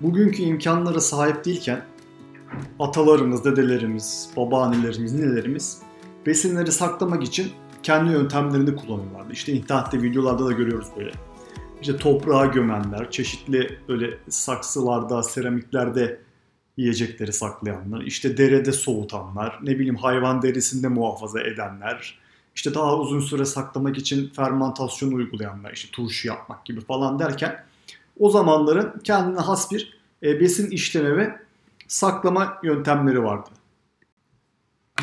bugünkü imkanlara sahip değilken atalarımız, dedelerimiz, babaannelerimiz, ninelerimiz besinleri saklamak için kendi yöntemlerini kullanıyorlardı. İşte internette videolarda da görüyoruz böyle. İşte toprağa gömenler, çeşitli böyle saksılarda, seramiklerde yiyecekleri saklayanlar, işte derede soğutanlar, ne bileyim hayvan derisinde muhafaza edenler, işte daha uzun süre saklamak için fermentasyon uygulayanlar, işte turşu yapmak gibi falan derken o zamanların kendine has bir e, besin işleme ve saklama yöntemleri vardı.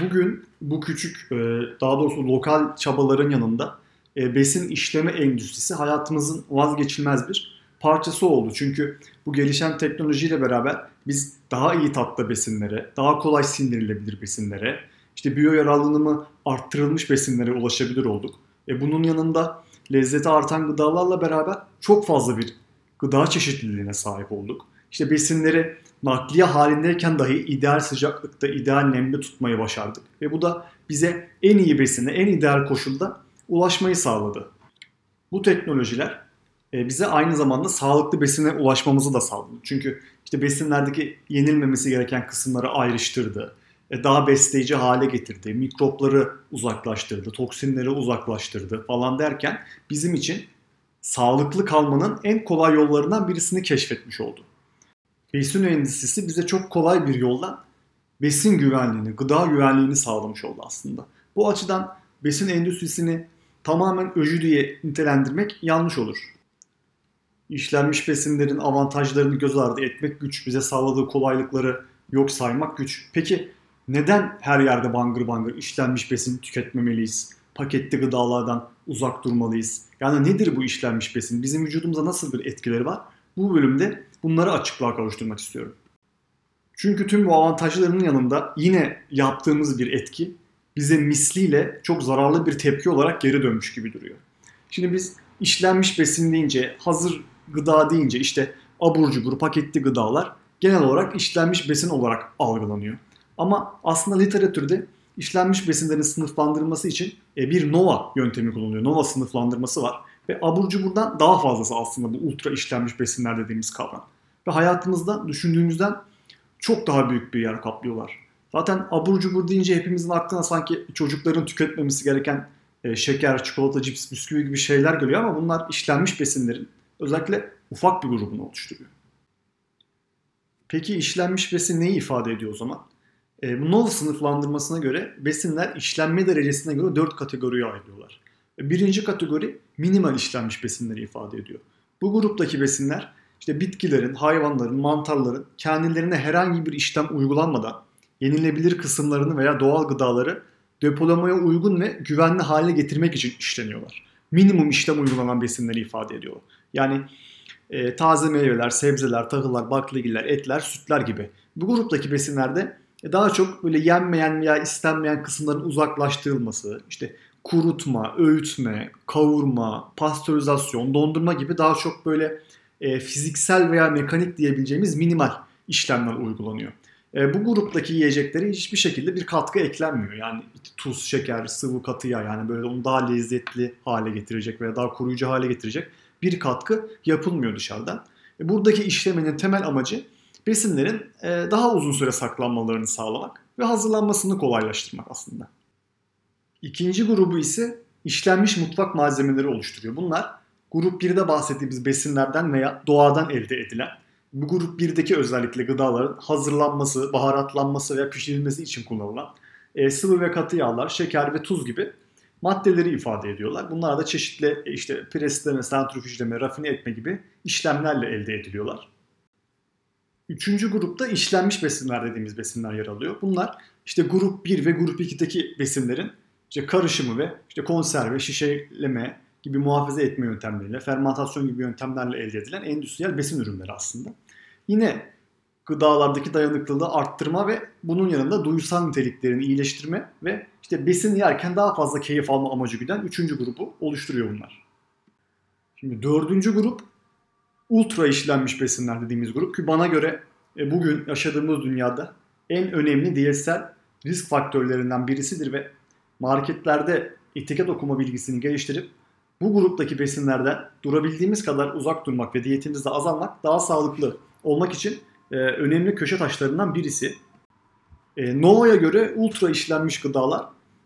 Bugün bu küçük, e, daha doğrusu lokal çabaların yanında e, besin işleme endüstrisi hayatımızın vazgeçilmez bir parçası oldu. Çünkü bu gelişen teknolojiyle beraber biz daha iyi tatlı besinlere, daha kolay sindirilebilir besinlere, işte biyo yararlılığımı arttırılmış besinlere ulaşabilir olduk. E bunun yanında lezzeti artan gıdalarla beraber çok fazla bir gıda çeşitliliğine sahip olduk. İşte besinleri nakliye halindeyken dahi ideal sıcaklıkta, ideal nemde tutmayı başardık. Ve bu da bize en iyi besine, en ideal koşulda ulaşmayı sağladı. Bu teknolojiler e, bize aynı zamanda sağlıklı besine ulaşmamızı da sağladı. Çünkü işte besinlerdeki yenilmemesi gereken kısımları ayrıştırdı. E, daha besleyici hale getirdi. Mikropları uzaklaştırdı, toksinleri uzaklaştırdı falan derken bizim için sağlıklı kalmanın en kolay yollarından birisini keşfetmiş oldu. Besin endüstrisi bize çok kolay bir yoldan besin güvenliğini, gıda güvenliğini sağlamış oldu aslında. Bu açıdan besin endüstrisini tamamen öcü diye nitelendirmek yanlış olur. İşlenmiş besinlerin avantajlarını göz ardı etmek güç, bize sağladığı kolaylıkları yok saymak güç. Peki neden her yerde bangır bangır işlenmiş besin tüketmemeliyiz? Paketli gıdalardan uzak durmalıyız. Yani nedir bu işlenmiş besin? Bizim vücudumuza nasıl bir etkileri var? Bu bölümde bunları açıklığa kavuşturmak istiyorum. Çünkü tüm bu avantajlarının yanında yine yaptığımız bir etki bize misliyle çok zararlı bir tepki olarak geri dönmüş gibi duruyor. Şimdi biz işlenmiş besin deyince, hazır gıda deyince işte abur cubur, paketli gıdalar genel olarak işlenmiş besin olarak algılanıyor. Ama aslında literatürde işlenmiş besinlerin sınıflandırılması için e, bir NOVA yöntemi kullanılıyor. NOVA sınıflandırması var. Ve abur cuburdan daha fazlası aslında bu ultra işlenmiş besinler dediğimiz kavram. Ve hayatımızda düşündüğümüzden çok daha büyük bir yer kaplıyorlar. Zaten abur cubur deyince hepimizin aklına sanki çocukların tüketmemesi gereken e, şeker, çikolata, cips, bisküvi gibi şeyler geliyor ama bunlar işlenmiş besinlerin özellikle ufak bir grubunu oluşturuyor. Peki işlenmiş besin neyi ifade ediyor o zaman? E, bu NOVA sınıflandırmasına göre besinler işlenme derecesine göre 4 kategoriye ayrılıyorlar. E, birinci kategori minimal işlenmiş besinleri ifade ediyor. Bu gruptaki besinler işte bitkilerin, hayvanların, mantarların kendilerine herhangi bir işlem uygulanmadan yenilebilir kısımlarını veya doğal gıdaları depolamaya uygun ve güvenli hale getirmek için işleniyorlar. Minimum işlem uygulanan besinleri ifade ediyor. Yani e, taze meyveler, sebzeler, tahıllar, baklagiller, etler, sütler gibi. Bu gruptaki besinlerde daha çok böyle yenmeyen veya istenmeyen kısımların uzaklaştırılması, işte kurutma, öğütme, kavurma, pastörizasyon, dondurma gibi daha çok böyle e, fiziksel veya mekanik diyebileceğimiz minimal işlemler uygulanıyor. E, bu gruptaki yiyeceklere hiçbir şekilde bir katkı eklenmiyor. Yani tuz, şeker, sıvı katı yağ yani böyle onu daha lezzetli hale getirecek veya daha koruyucu hale getirecek bir katkı yapılmıyor dışarıdan. E, buradaki işlemenin temel amacı besinlerin e, daha uzun süre saklanmalarını sağlamak ve hazırlanmasını kolaylaştırmak aslında. İkinci grubu ise işlenmiş mutfak malzemeleri oluşturuyor. Bunlar grup 1'de bahsettiğimiz besinlerden veya doğadan elde edilen bu grup 1'deki özellikle gıdaların hazırlanması, baharatlanması veya pişirilmesi için kullanılan e, sıvı ve katı yağlar, şeker ve tuz gibi maddeleri ifade ediyorlar. Bunlar da çeşitli e, işte presleme, santrifüjleme, rafine etme gibi işlemlerle elde ediliyorlar. Üçüncü grupta işlenmiş besinler dediğimiz besinler yer alıyor. Bunlar işte grup 1 ve grup 2'deki besinlerin işte karışımı ve işte konserve, şişeleme gibi muhafaza etme yöntemleriyle, fermentasyon gibi yöntemlerle elde edilen endüstriyel besin ürünleri aslında. Yine gıdalardaki dayanıklılığı arttırma ve bunun yanında duysal niteliklerini iyileştirme ve işte besin yerken daha fazla keyif alma amacı güden üçüncü grubu oluşturuyor bunlar. Şimdi dördüncü grup ultra işlenmiş besinler dediğimiz grup ki bana göre e, bugün yaşadığımız dünyada en önemli diyetsel risk faktörlerinden birisidir ve marketlerde etiket okuma bilgisini geliştirip bu gruptaki besinlerden durabildiğimiz kadar uzak durmak ve diyetimizde azalmak daha sağlıklı olmak için e, önemli köşe taşlarından birisi. E, göre ultra işlenmiş gıdalar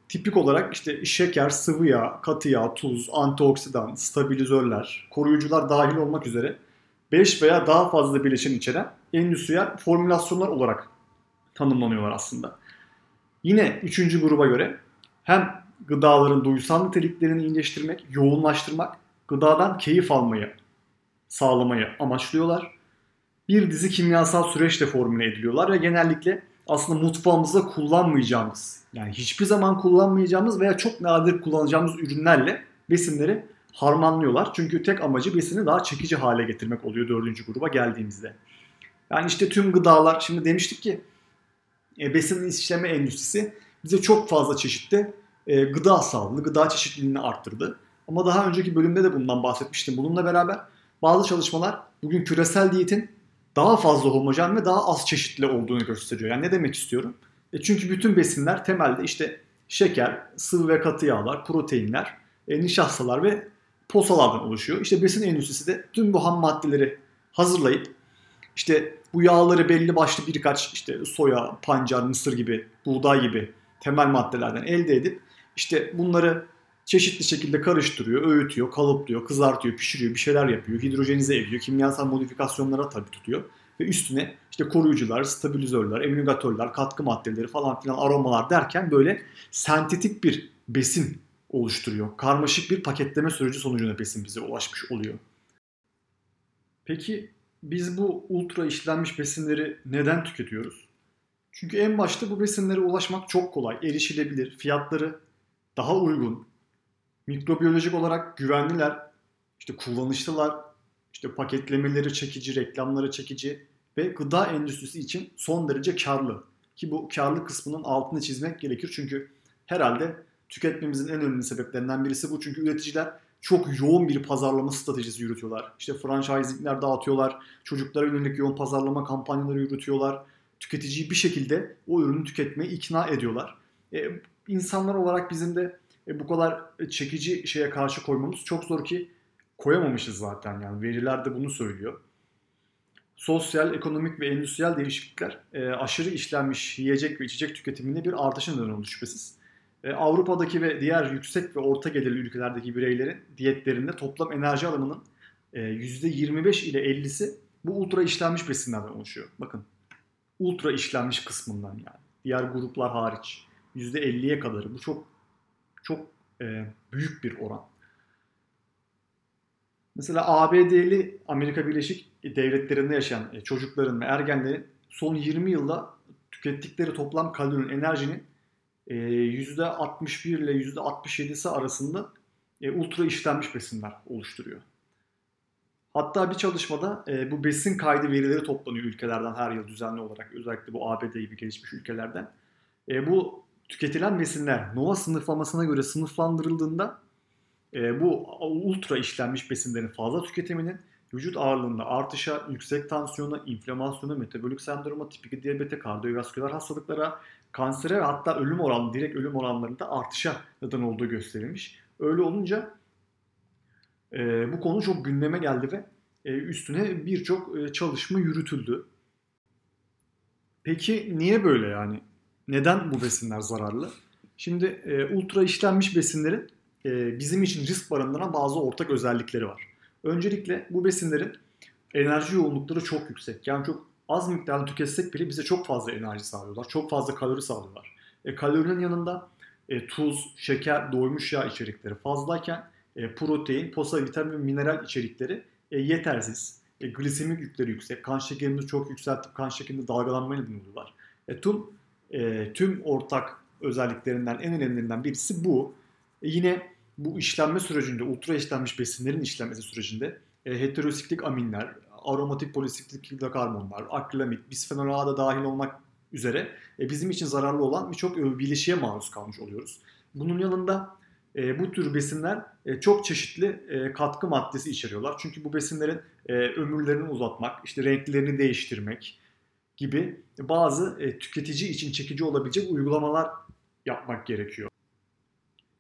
tipik olarak işte şeker, sıvı yağ, katı yağ, tuz, antioksidan, stabilizörler, koruyucular dahil olmak üzere 5 veya daha fazla bileşen içeren endüstriyel formülasyonlar olarak tanımlanıyorlar aslında. Yine üçüncü gruba göre hem gıdaların duysal niteliklerini iyileştirmek, yoğunlaştırmak, gıdadan keyif almayı sağlamayı amaçlıyorlar. Bir dizi kimyasal süreçle formüle ediliyorlar ve genellikle aslında mutfağımızda kullanmayacağımız, yani hiçbir zaman kullanmayacağımız veya çok nadir kullanacağımız ürünlerle besinleri harmanlıyorlar. Çünkü tek amacı besini daha çekici hale getirmek oluyor dördüncü gruba geldiğimizde. Yani işte tüm gıdalar, şimdi demiştik ki e, besin işleme endüstrisi bize çok fazla çeşitli e, gıda sağladı, gıda çeşitliliğini arttırdı. Ama daha önceki bölümde de bundan bahsetmiştim. Bununla beraber bazı çalışmalar bugün küresel diyetin daha fazla homojen ve daha az çeşitli olduğunu gösteriyor. Yani ne demek istiyorum? E çünkü bütün besinler temelde işte şeker, sıvı ve katı yağlar, proteinler, e, nişastalar ve posalardan oluşuyor. İşte besin endüstrisi de tüm bu ham maddeleri hazırlayıp işte bu yağları belli başlı birkaç işte soya, pancar, mısır gibi, buğday gibi temel maddelerden elde edip işte bunları çeşitli şekilde karıştırıyor, öğütüyor, kalıplıyor, kızartıyor, pişiriyor, bir şeyler yapıyor, hidrojenize ediyor, kimyasal modifikasyonlara tabi tutuyor ve üstüne işte koruyucular, stabilizörler, emülgatörler, katkı maddeleri falan filan aromalar derken böyle sentetik bir besin oluşturuyor. Karmaşık bir paketleme süreci sonucunda besin bize ulaşmış oluyor. Peki biz bu ultra işlenmiş besinleri neden tüketiyoruz? Çünkü en başta bu besinlere ulaşmak çok kolay, erişilebilir, fiyatları daha uygun, mikrobiyolojik olarak güvenliler, işte kullanışlılar, işte paketlemeleri çekici, reklamları çekici ve gıda endüstrisi için son derece karlı. Ki bu karlı kısmının altını çizmek gerekir çünkü herhalde tüketmemizin en önemli sebeplerinden birisi bu. Çünkü üreticiler çok yoğun bir pazarlama stratejisi yürütüyorlar. İşte franchisingler dağıtıyorlar, çocuklara yönelik yoğun pazarlama kampanyaları yürütüyorlar. Tüketiciyi bir şekilde o ürünü tüketmeye ikna ediyorlar. E, insanlar olarak bizim de e, bu kadar çekici şeye karşı koymamız çok zor ki koyamamışız zaten yani veriler de bunu söylüyor. Sosyal, ekonomik ve endüstriyel değişiklikler e, aşırı işlenmiş yiyecek ve içecek tüketiminde bir artışın neden oldu şüphesiz. E, Avrupa'daki ve diğer yüksek ve orta gelirli ülkelerdeki bireylerin diyetlerinde toplam enerji alımının e, %25 ile 50'si bu ultra işlenmiş besinlerden oluşuyor. Bakın ultra işlenmiş kısmından yani. Diğer gruplar hariç. %50'ye kadarı. Bu çok çok e, büyük bir oran. Mesela ABD'li Amerika Birleşik Devletleri'nde yaşayan e, çocukların ve ergenlerin son 20 yılda tükettikleri toplam kalorinin, enerjinin e, %61 ile %67'si arasında e, ultra işlenmiş besinler oluşturuyor. Hatta bir çalışmada e, bu besin kaydı verileri toplanıyor ülkelerden her yıl düzenli olarak. Özellikle bu ABD gibi gelişmiş ülkelerden. E, bu tüketilen besinler NOVA sınıflamasına göre sınıflandırıldığında e, bu ultra işlenmiş besinlerin fazla tüketiminin vücut ağırlığında artışa, yüksek tansiyona, inflamasyona, metabolik sendroma, tipik diyabete, kardiyovasküler hastalıklara, kansere ve hatta ölüm oranı, direkt ölüm oranlarında artışa neden olduğu gösterilmiş. Öyle olunca e, bu konu çok gündeme geldi ve e, üstüne birçok e, çalışma yürütüldü. Peki niye böyle yani? Neden bu besinler zararlı? Şimdi e, ultra işlenmiş besinlerin e, bizim için risk barındıran bazı ortak özellikleri var. Öncelikle bu besinlerin enerji yoğunlukları çok yüksek. Yani çok az miktarda tüketsek bile bize çok fazla enerji sağlıyorlar. Çok fazla kalori sağlıyorlar. E, kalorinin yanında e, tuz, şeker, doymuş yağ içerikleri fazlayken e, protein, posa, vitamin mineral içerikleri e, yetersiz. E, glisemik yükleri yüksek. Kan şekerimizi çok yükseltip kan şekerinde dalgalanmaya neden oluyorlar. E, tüm e, tüm ortak özelliklerinden en önemlilerinden birisi bu. E, yine bu işlenme sürecinde, ultra işlenmiş besinlerin işlenmesi sürecinde e, heterosiklik aminler, aromatik polisiklik hidrokarbonlar, akrilamid, bisfenol A da dahil olmak üzere e, bizim için zararlı olan birçok e, bileşiğe maruz kalmış oluyoruz. Bunun yanında e, bu tür besinler e, çok çeşitli e, katkı maddesi içeriyorlar. Çünkü bu besinlerin e, ömürlerini uzatmak, işte renklerini değiştirmek, gibi bazı e, tüketici için çekici olabilecek uygulamalar yapmak gerekiyor.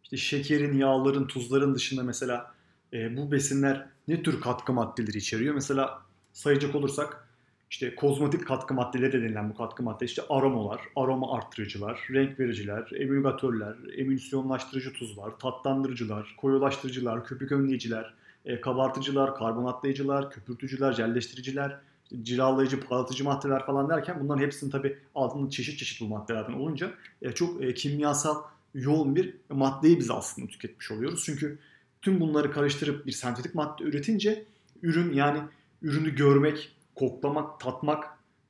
İşte şekerin, yağların, tuzların dışında mesela e, bu besinler ne tür katkı maddeleri içeriyor? Mesela sayacak olursak işte kozmetik katkı maddeleri denilen bu katkı madde işte aromalar, aroma arttırıcılar, renk vericiler, emülgatörler, emülsiyonlaştırıcı tuzlar, tatlandırıcılar, koyulaştırıcılar, köpük önleyiciler, e, kabartıcılar, karbonatlayıcılar, köpürtücüler, jelleştiriciler, cilalayıcı, parlatıcı maddeler falan derken bunların hepsinin tabi altında çeşit çeşit bu maddelerden olunca e, çok e, kimyasal yoğun bir maddeyi biz aslında tüketmiş oluyoruz. Çünkü tüm bunları karıştırıp bir sentetik madde üretince ürün yani ürünü görmek, koklamak, tatmak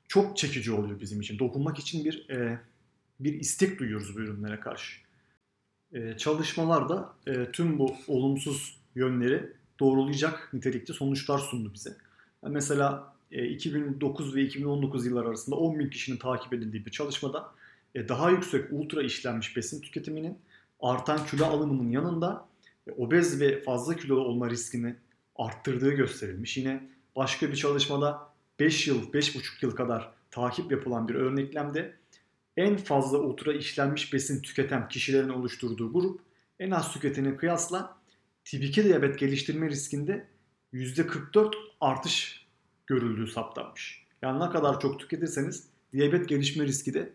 çok çekici oluyor bizim için. Dokunmak için bir e, bir istek duyuyoruz bu ürünlere karşı. E, çalışmalarda e, tüm bu olumsuz yönleri doğrulayacak nitelikte sonuçlar sundu bize. Yani mesela e, 2009 ve 2019 yıllar arasında 10 bin kişinin takip edildiği bir çalışmada e, daha yüksek ultra işlenmiş besin tüketiminin artan kilo alımının yanında e, obez ve fazla kilolu olma riskini arttırdığı gösterilmiş. Yine başka bir çalışmada 5 yıl, 5,5 yıl kadar takip yapılan bir örneklemde en fazla ultra işlenmiş besin tüketen kişilerin oluşturduğu grup en az tüketene kıyasla tip 2 diyabet geliştirme riskinde %44 artış görüldüğü saptanmış. Yani ne kadar çok tüketirseniz diyabet gelişme riski de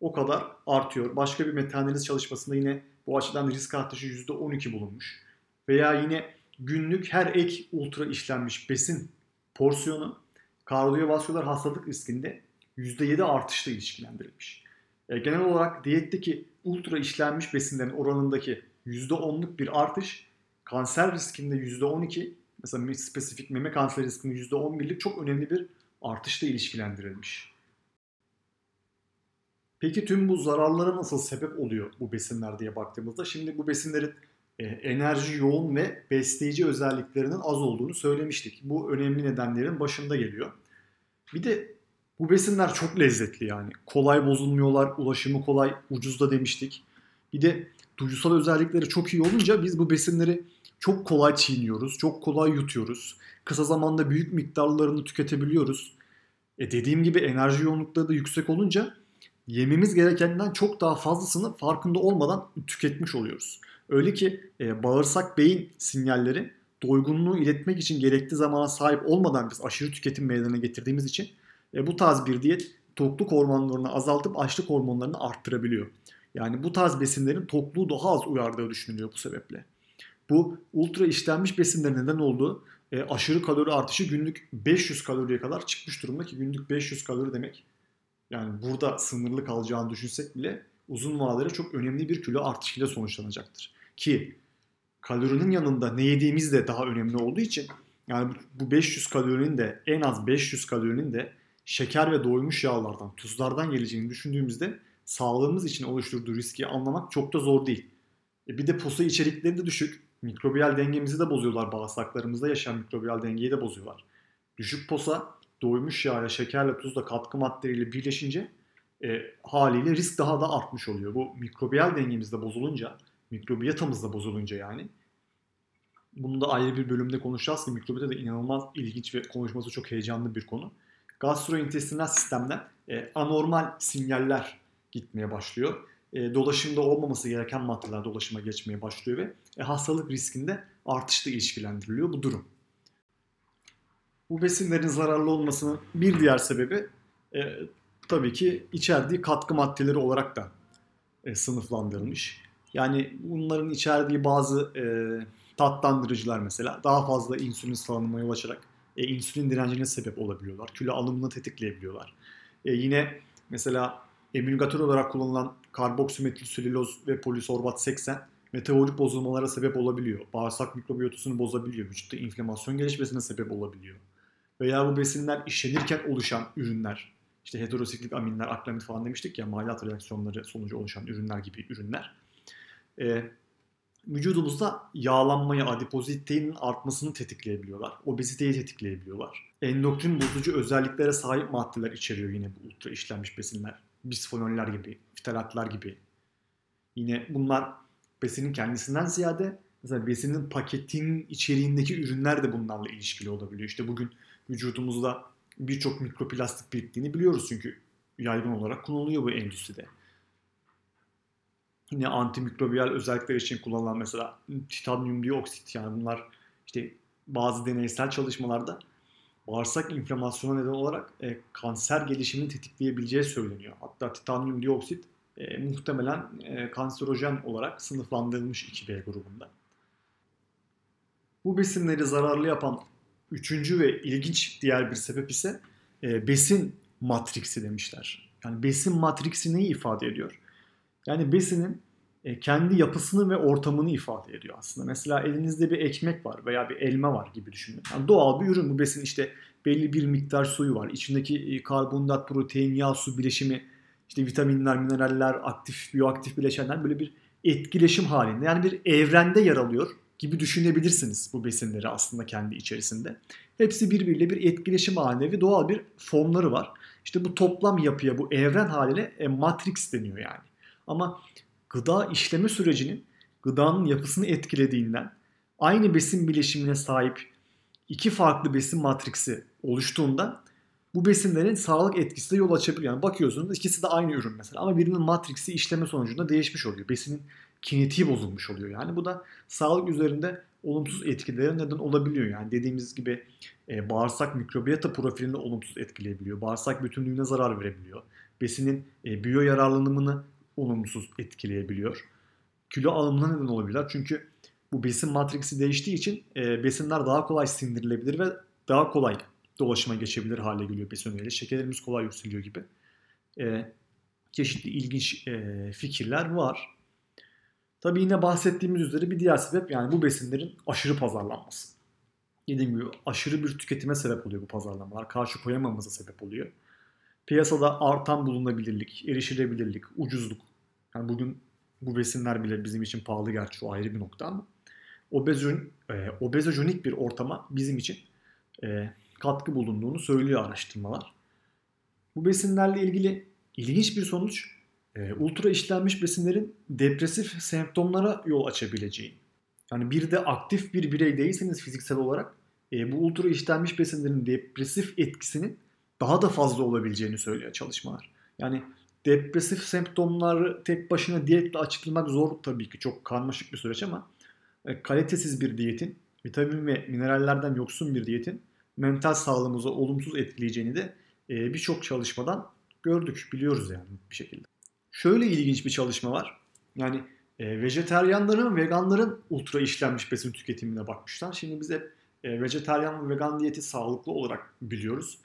o kadar artıyor. Başka bir metaanaliz çalışmasında yine bu açıdan risk artışı %12 bulunmuş. Veya yine günlük her ek ultra işlenmiş besin porsiyonu kardiyovasküler hastalık riskinde %7 artışla ilişkilendirilmiş. E, genel olarak diyetteki ultra işlenmiş besinlerin oranındaki %10'luk bir artış kanser riskinde %12 mesela spesifik meme kanseri riskinde %11'lik çok önemli bir artışla ilişkilendirilmiş. Peki tüm bu zararlara nasıl sebep oluyor bu besinler diye baktığımızda şimdi bu besinlerin enerji yoğun ve besleyici özelliklerinin az olduğunu söylemiştik. Bu önemli nedenlerin başında geliyor. Bir de bu besinler çok lezzetli yani. Kolay bozulmuyorlar, ulaşımı kolay, ucuz da demiştik. Bir de duygusal özellikleri çok iyi olunca biz bu besinleri çok kolay çiğniyoruz, çok kolay yutuyoruz. Kısa zamanda büyük miktarlarını tüketebiliyoruz. E dediğim gibi enerji yoğunlukları da yüksek olunca yememiz gerekenden çok daha fazlasını farkında olmadan tüketmiş oluyoruz. Öyle ki e, bağırsak beyin sinyalleri doygunluğu iletmek için gerekli zamana sahip olmadan biz aşırı tüketim meydana getirdiğimiz için e, bu tarz bir diyet tokluk hormonlarını azaltıp açlık hormonlarını arttırabiliyor. Yani bu tarz besinlerin tokluğu daha az uyardığı düşünülüyor bu sebeple. Bu ultra işlenmiş besinlerin neden olduğu e, aşırı kalori artışı günlük 500 kaloriye kadar çıkmış durumda ki günlük 500 kalori demek yani burada sınırlı kalacağını düşünsek bile uzun vadede çok önemli bir kilo artışıyla sonuçlanacaktır. Ki kalorinin yanında ne yediğimiz de daha önemli olduğu için yani bu 500 kalorinin de en az 500 kalorinin de şeker ve doymuş yağlardan, tuzlardan geleceğini düşündüğümüzde sağlığımız için oluşturduğu riski anlamak çok da zor değil. E bir de posa içerikleri de düşük. Mikrobiyal dengemizi de bozuyorlar. Bağırsaklarımızda yaşayan mikrobiyal dengeyi de bozuyorlar. Düşük posa doymuş yağya, şekerle, tuzla, katkı maddeleriyle birleşince e, haliyle risk daha da artmış oluyor. Bu mikrobiyal dengemizde bozulunca, mikrobiyatamızda bozulunca yani. Bunu da ayrı bir bölümde konuşacağız ki mikrobiyata da inanılmaz ilginç ve konuşması çok heyecanlı bir konu. Gastrointestinal sistemden e, anormal sinyaller gitmeye başlıyor. E, dolaşımda olmaması gereken maddeler dolaşıma geçmeye başlıyor ve e, hastalık riskinde artışla ilişkilendiriliyor bu durum. Bu besinlerin zararlı olmasının bir diğer sebebi e, tabii ki içerdiği katkı maddeleri olarak da e, sınıflandırılmış. Yani bunların içerdiği bazı e, tatlandırıcılar mesela daha fazla insülin salınıma yol açarak e, insülin direncine sebep olabiliyorlar. Kilo alımını tetikleyebiliyorlar. E, yine mesela emülgatör olarak kullanılan karboksimetilsülüloz ve polisorbat 80 metabolik bozulmalara sebep olabiliyor. Bağırsak mikrobiyotasını bozabiliyor. Vücutta inflamasyon gelişmesine sebep olabiliyor. Veya bu besinler işlenirken oluşan ürünler, işte heterosiklik aminler, aklamit falan demiştik ya, maliyat reaksiyonları sonucu oluşan ürünler gibi ürünler. E, vücudumuzda yağlanmayı, adipozitenin artmasını tetikleyebiliyorlar. Obeziteyi tetikleyebiliyorlar. Endokrin bozucu özelliklere sahip maddeler içeriyor yine bu ultra işlenmiş besinler. Bisfenoller gibi, fitalatlar gibi. Yine bunlar besinin kendisinden ziyade mesela besinin paketinin içeriğindeki ürünler de bunlarla ilişkili olabiliyor. İşte bugün vücudumuzda birçok mikroplastik biriktiğini biliyoruz çünkü yaygın olarak kullanılıyor bu endüstride. Yine antimikrobiyal özellikler için kullanılan mesela titanyum dioksit yani bunlar işte bazı deneysel çalışmalarda bağırsak inflamasyona neden olarak e, kanser gelişimini tetikleyebileceği söyleniyor. Hatta titanyum dioksit e, muhtemelen e, kanserojen olarak sınıflandırılmış 2B grubunda. Bu besinleri zararlı yapan üçüncü ve ilginç diğer bir sebep ise e, besin matriksi demişler. Yani besin matriksi neyi ifade ediyor? Yani besinin e, kendi yapısını ve ortamını ifade ediyor aslında. Mesela elinizde bir ekmek var veya bir elma var gibi düşünün. Yani doğal bir ürün bu besin işte belli bir miktar suyu var. İçindeki e, karbonhidrat, protein, yağ, su bileşimi, işte vitaminler, mineraller, aktif, biyoaktif bileşenler böyle bir etkileşim halinde. Yani bir evrende yer alıyor gibi düşünebilirsiniz bu besinleri aslında kendi içerisinde. Hepsi birbiriyle bir etkileşim halinde ve doğal bir formları var. İşte bu toplam yapıya, bu evren haline e, matrix deniyor yani. Ama gıda işleme sürecinin gıdanın yapısını etkilediğinden aynı besin bileşimine sahip iki farklı besin matriksi oluştuğunda bu besinlerin sağlık etkisi de yol açabiliyor. Yani bakıyorsunuz ikisi de aynı ürün mesela ama birinin matriksi işleme sonucunda değişmiş oluyor. Besinin kinetiği bozulmuş oluyor. Yani bu da sağlık üzerinde olumsuz etkilere neden olabiliyor. Yani dediğimiz gibi e, bağırsak mikrobiyata profilini olumsuz etkileyebiliyor. Bağırsak bütünlüğüne zarar verebiliyor. Besinin e, biyo yararlanımını olumsuz etkileyebiliyor. Kilo alımına neden olabilir. Çünkü bu besin matriksi değiştiği için e, besinler daha kolay sindirilebilir ve daha kolay dolaşıma geçebilir hale geliyor besin öğeleri. Şekerlerimiz kolay yükseliyor gibi. E, çeşitli ilginç e, fikirler var. Tabii yine bahsettiğimiz üzere bir diğer sebep yani bu besinlerin aşırı pazarlanması. Dediğim gibi aşırı bir tüketime sebep oluyor bu pazarlamalar. Karşı koyamamıza sebep oluyor. Piyasada artan bulunabilirlik, erişilebilirlik, ucuzluk. Yani bugün bu besinler bile bizim için pahalı gerçi o ayrı bir nokta ama obezon, e, obezojenik bir ortama bizim için e, katkı bulunduğunu söylüyor araştırmalar. Bu besinlerle ilgili ilginç bir sonuç e, ultra işlenmiş besinlerin depresif semptomlara yol açabileceği. Yani bir de aktif bir birey değilseniz fiziksel olarak e, bu ultra işlenmiş besinlerin depresif etkisinin daha da fazla olabileceğini söylüyor çalışmalar. Yani depresif semptomları tek başına diyetle açıklamak zor tabii ki çok karmaşık bir süreç ama e, kalitesiz bir diyetin, vitamin ve minerallerden yoksun bir diyetin mental sağlığımızı olumsuz etkileyeceğini de e, birçok çalışmadan gördük, biliyoruz yani bir şekilde. Şöyle ilginç bir çalışma var. Yani e, vejeteryanların, veganların ultra işlenmiş besin tüketimine bakmışlar. Şimdi biz hep e, vejeteryan ve vegan diyeti sağlıklı olarak biliyoruz.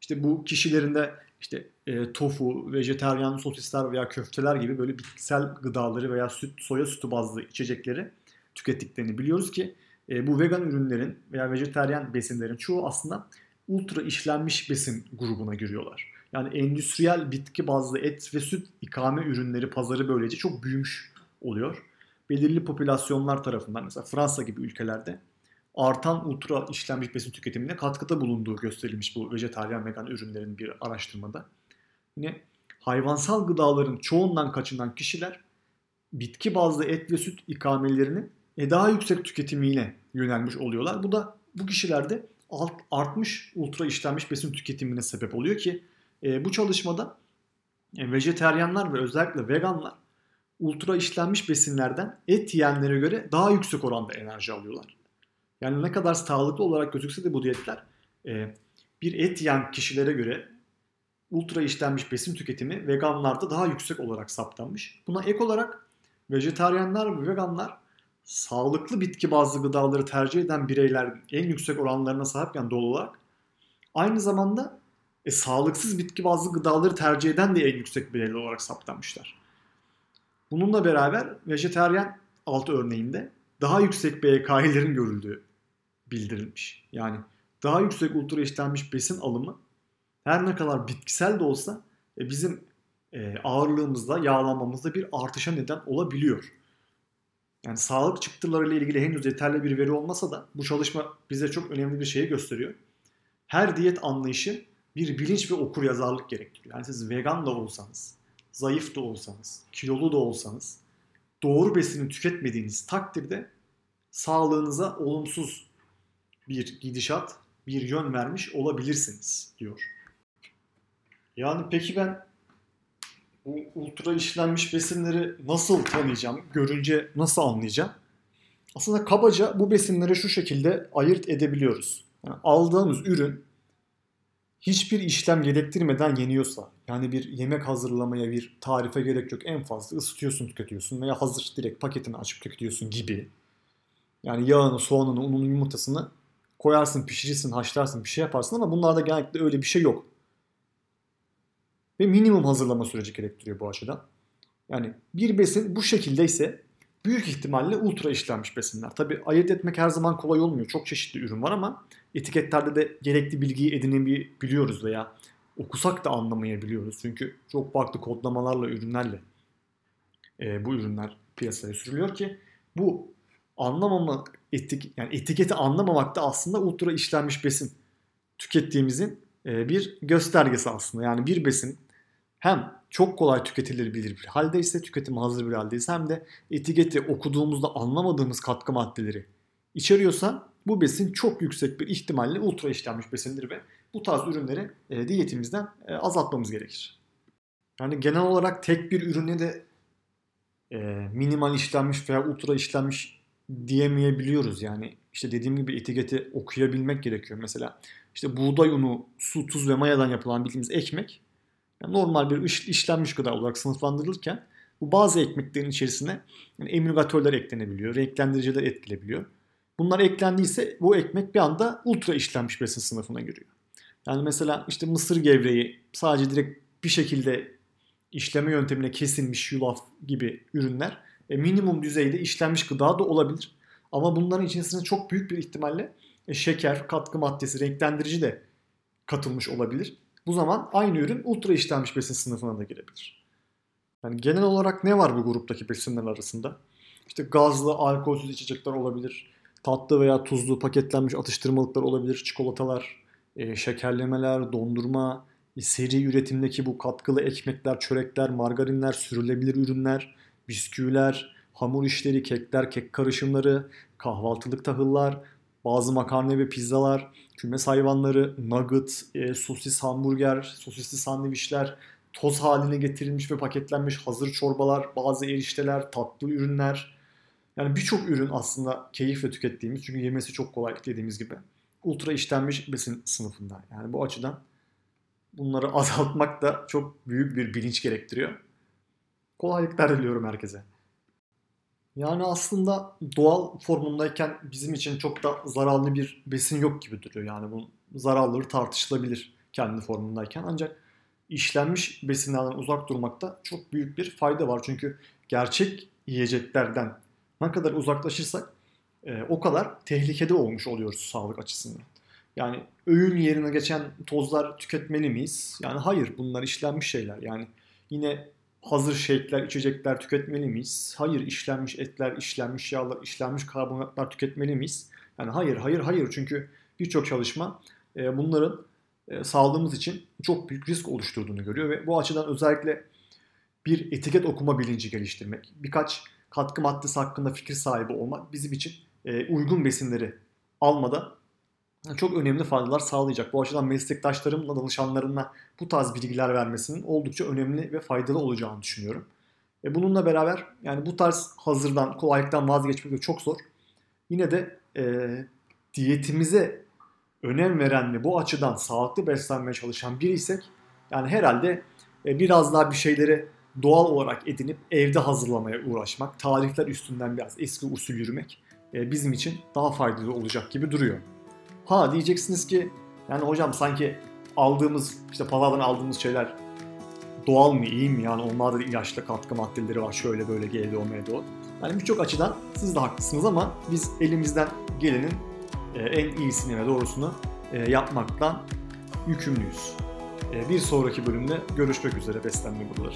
İşte bu kişilerin de işte e, tofu, vejeteryan sosisler veya köfteler gibi böyle bitkisel gıdaları veya süt, soya sütü bazlı içecekleri tükettiklerini biliyoruz ki e, bu vegan ürünlerin veya vejeteryan besinlerin çoğu aslında ultra işlenmiş besin grubuna giriyorlar. Yani endüstriyel bitki bazlı et ve süt ikame ürünleri pazarı böylece çok büyümüş oluyor. Belirli popülasyonlar tarafından mesela Fransa gibi ülkelerde artan ultra işlenmiş besin tüketimine katkıda bulunduğu gösterilmiş bu vejetaryen vegan ürünlerin bir araştırmada. Yine hayvansal gıdaların çoğundan kaçınan kişiler bitki bazlı et ve süt ikamelerinin e, daha yüksek tüketimiyle yönelmiş oluyorlar. Bu da bu kişilerde alt, artmış ultra işlenmiş besin tüketimine sebep oluyor ki e, bu çalışmada e, vejeteryanlar ve özellikle veganlar ultra işlenmiş besinlerden et yiyenlere göre daha yüksek oranda enerji alıyorlar. Yani ne kadar sağlıklı olarak gözükse de bu diyetler e, bir et yiyen kişilere göre ultra işlenmiş besin tüketimi veganlarda daha yüksek olarak saptanmış. Buna ek olarak vejetaryenler ve veganlar sağlıklı bitki bazlı gıdaları tercih eden bireyler en yüksek oranlarına sahipken doğal olarak aynı zamanda e, sağlıksız bitki bazlı gıdaları tercih eden de en yüksek bireyler olarak saptanmışlar. Bununla beraber vejeteryan altı örneğinde daha yüksek BK'lerin görüldüğü bildirilmiş. Yani daha yüksek ultra işlenmiş besin alımı her ne kadar bitkisel de olsa e, bizim e, ağırlığımızda, yağlanmamızda bir artışa neden olabiliyor. Yani sağlık çıktılarıyla ilgili henüz yeterli bir veri olmasa da bu çalışma bize çok önemli bir şeyi gösteriyor. Her diyet anlayışı bir bilinç ve okur yazarlık gerektiriyor. Yani siz vegan da olsanız, zayıf da olsanız, kilolu da olsanız doğru besini tüketmediğiniz takdirde sağlığınıza olumsuz bir gidişat, bir yön vermiş olabilirsiniz diyor. Yani peki ben bu ultra işlenmiş besinleri nasıl tanıyacağım? Görünce nasıl anlayacağım? Aslında kabaca bu besinleri şu şekilde ayırt edebiliyoruz. Yani aldığımız ürün hiçbir işlem gerektirmeden yeniyorsa, yani bir yemek hazırlamaya, bir tarife gerek yok. En fazla ısıtıyorsun, tüketiyorsun veya hazır direkt paketini açıp tüketiyorsun gibi. Yani yağını, soğanını, ununu, yumurtasını koyarsın, pişirirsin, haşlarsın, bir şey yaparsın ama bunlarda genellikle öyle bir şey yok. Ve minimum hazırlama süreci gerektiriyor bu açıdan. Yani bir besin bu şekildeyse büyük ihtimalle ultra işlenmiş besinler. Tabi ayırt etmek her zaman kolay olmuyor. Çok çeşitli ürün var ama etiketlerde de gerekli bilgiyi edinebiliyoruz veya okusak da anlamayabiliyoruz. Çünkü çok farklı kodlamalarla, ürünlerle e, bu ürünler piyasaya sürülüyor ki bu anlamama etik yani etiketi anlamamak da aslında ultra işlenmiş besin tükettiğimizin bir göstergesi aslında. Yani bir besin hem çok kolay tüketilebilir bir haldeyse, tüketim hazır bir haldeyse hem de etiketi okuduğumuzda anlamadığımız katkı maddeleri içeriyorsa bu besin çok yüksek bir ihtimalle ultra işlenmiş besindir ve bu tarz ürünleri diyetimizden azaltmamız gerekir. Yani genel olarak tek bir ürüne de minimal işlenmiş veya ultra işlenmiş diyemeyebiliyoruz. Yani işte dediğim gibi etiketi okuyabilmek gerekiyor. Mesela işte buğday unu, su, tuz ve mayadan yapılan bildiğimiz ekmek yani normal bir işlenmiş gıda olarak sınıflandırılırken bu bazı ekmeklerin içerisine yani emülgatörler eklenebiliyor, renklendiriciler etkilebiliyor. Bunlar eklendiyse bu ekmek bir anda ultra işlenmiş besin sınıfına giriyor. Yani mesela işte mısır gevreği sadece direkt bir şekilde işleme yöntemine kesilmiş yulaf gibi ürünler e, minimum düzeyde işlenmiş gıda da olabilir. Ama bunların içerisine çok büyük bir ihtimalle e, şeker, katkı maddesi, renklendirici de katılmış olabilir. Bu zaman aynı ürün ultra işlenmiş besin sınıfına da girebilir. Yani genel olarak ne var bu gruptaki besinler arasında? İşte gazlı, alkolsüz içecekler olabilir. Tatlı veya tuzlu paketlenmiş atıştırmalıklar olabilir. Çikolatalar, e, şekerlemeler, dondurma, e, seri üretimdeki bu katkılı ekmekler, çörekler, margarinler, sürülebilir ürünler, bisküviler, hamur işleri, kekler, kek karışımları, kahvaltılık tahıllar, bazı makarna ve pizzalar, kümes hayvanları, nugget, e, sosis hamburger, sosisli sandviçler, toz haline getirilmiş ve paketlenmiş hazır çorbalar, bazı erişteler, tatlı ürünler. Yani birçok ürün aslında keyifle tükettiğimiz çünkü yemesi çok kolay dediğimiz gibi. Ultra işlenmiş besin sınıfında. Yani bu açıdan bunları azaltmak da çok büyük bir bilinç gerektiriyor. Kolaylıklar diliyorum herkese. Yani aslında doğal formundayken bizim için çok da zararlı bir besin yok gibi duruyor. Yani bunun zararları tartışılabilir kendi formundayken. Ancak işlenmiş besinlerden uzak durmakta çok büyük bir fayda var. Çünkü gerçek yiyeceklerden ne kadar uzaklaşırsak e, o kadar tehlikede olmuş oluyoruz sağlık açısından. Yani öğün yerine geçen tozlar tüketmeli miyiz? Yani hayır bunlar işlenmiş şeyler. Yani yine hazır şeyler, içecekler tüketmeli miyiz? Hayır, işlenmiş etler, işlenmiş yağlar, işlenmiş karbonatlar tüketmeli miyiz? Yani hayır, hayır, hayır. Çünkü birçok çalışma e, bunların e, sağlığımız için çok büyük risk oluşturduğunu görüyor ve bu açıdan özellikle bir etiket okuma bilinci geliştirmek, birkaç katkı maddesi hakkında fikir sahibi olmak bizim için e, uygun besinleri almada çok önemli faydalar sağlayacak. Bu açıdan meslektaşlarımla, danışanlarımla bu tarz bilgiler vermesinin oldukça önemli ve faydalı olacağını düşünüyorum. E bununla beraber yani bu tarz hazırdan, kolaylıktan vazgeçmek de çok zor. Yine de e, diyetimize önem veren ve bu açıdan sağlıklı beslenmeye çalışan biriysek yani herhalde e, biraz daha bir şeyleri doğal olarak edinip evde hazırlamaya uğraşmak, tarifler üstünden biraz eski usul yürümek e, bizim için daha faydalı olacak gibi duruyor. Ha diyeceksiniz ki yani hocam sanki aldığımız işte pazardan aldığımız şeyler doğal mı iyi mi yani onlarda da ilaçlı katkı maddeleri var şöyle böyle GDO MDO. Yani birçok açıdan siz de haklısınız ama biz elimizden gelenin e, en iyisini ve doğrusunu e, yapmaktan yükümlüyüz. E, bir sonraki bölümde görüşmek üzere beslenme buraları.